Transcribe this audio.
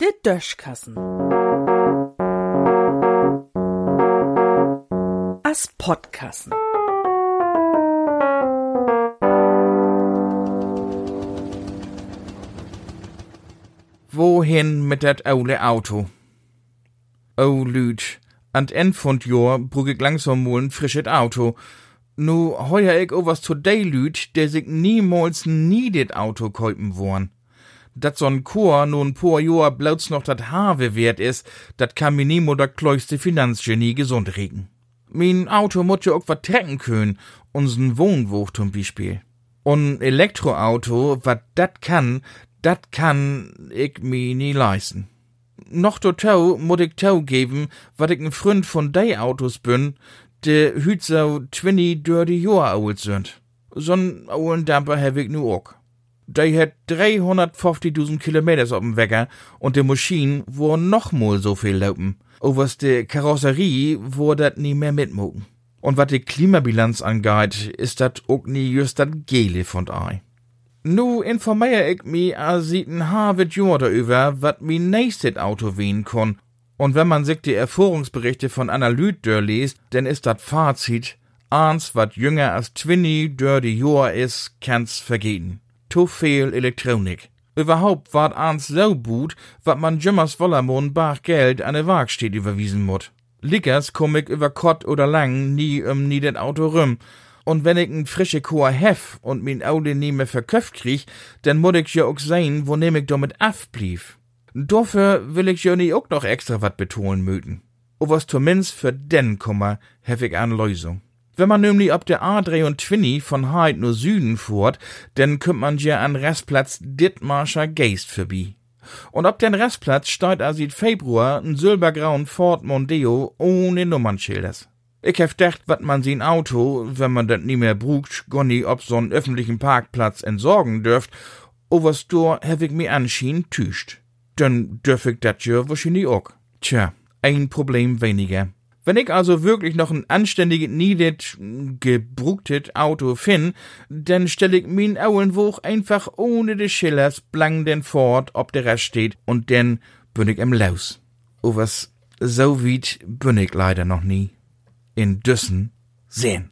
Der Döschkassen. As Podkassen. Wohin mit dat aule Auto? Oh, Lüd, an end von Jahr brug ich langsam mal ein frisches Auto. Nu heuer ich o was zu de Lüd, der sich niemals nie det Auto kaufen worn. Dat so'n Chor nun paar Jahr bloß noch dat Have wert is, dat kann mir niemo dat kleuchste Finanzgenie gesund regen. Mein Auto muss ja auch wat trecken können, uns'n Wohnwuch zum Beispiel. Und Elektroauto, wat dat kann, dat kann ich mi nie leisten. Noch total muss ich tau geben, wat ich ein Freund von de Autos bin, de hüt so 20 dirty Jahr alt sind. So'n ollen Damper hab ich nu auch. De hat 350.000 Kilometer auf'm Wecker und de Maschinen wo noch mal so viel laufen. O was de Karosserie wo dat nie mehr mitmogen. Und wat de Klimabilanz angeht, ist dat auch nie just dat Gele von ei. Nu informier ich mi a sieten Harvard Jahr darüber, wat mi nächstes Auto wehen kon. Und wenn man sich die Erfahrungsberichte von Analyt liest, denn ist dat Fazit, eins wat jünger als 20 dör die Jahr is, kann's vergehen. Zu viel Elektronik. Überhaupt ward eins so gut, wat man jümmers Wollermond bar Geld an de Waagstedt überwiesen mut. Lickers komm ich über Kott oder lang nie um nie den Auto rum. Und wenn ich n frische Chor hef und min Aude nie mehr verköpft krieg, dann muss ich ja auch sehen, wo nehm ich damit afblief. Dafür will ich nie auch noch extra wat betonen möten. O was zumindest für den Kummer hef ich an Lösung. Wenn man nämlich ab der A23 von Heid nur Süden fuhrt, dann kümmt man ja an Restplatz Dittmarscher Geist vorbei. Und ab den Restplatz er seit Februar ein silbergrauen Ford Mondeo ohne Nummernschilders. Ich hef gedacht, wat man sein Auto, wenn man dat nie mehr brugt, gonni ob so'n öffentlichen Parkplatz entsorgen dürft, overs door hef ich mir anschien tüscht. Dann dürf ich dat ja wahrscheinlich auch. Tja, ein Problem weniger. Wenn ich also wirklich noch ein anständiges, niedet, gebruchtet Auto find, dann stell ich min Auenwoch einfach ohne de Schillers blank den fort, ob der Rest steht, und dann bin ich im Laus. O was so weit bin ich leider noch nie. In Düssen sehen.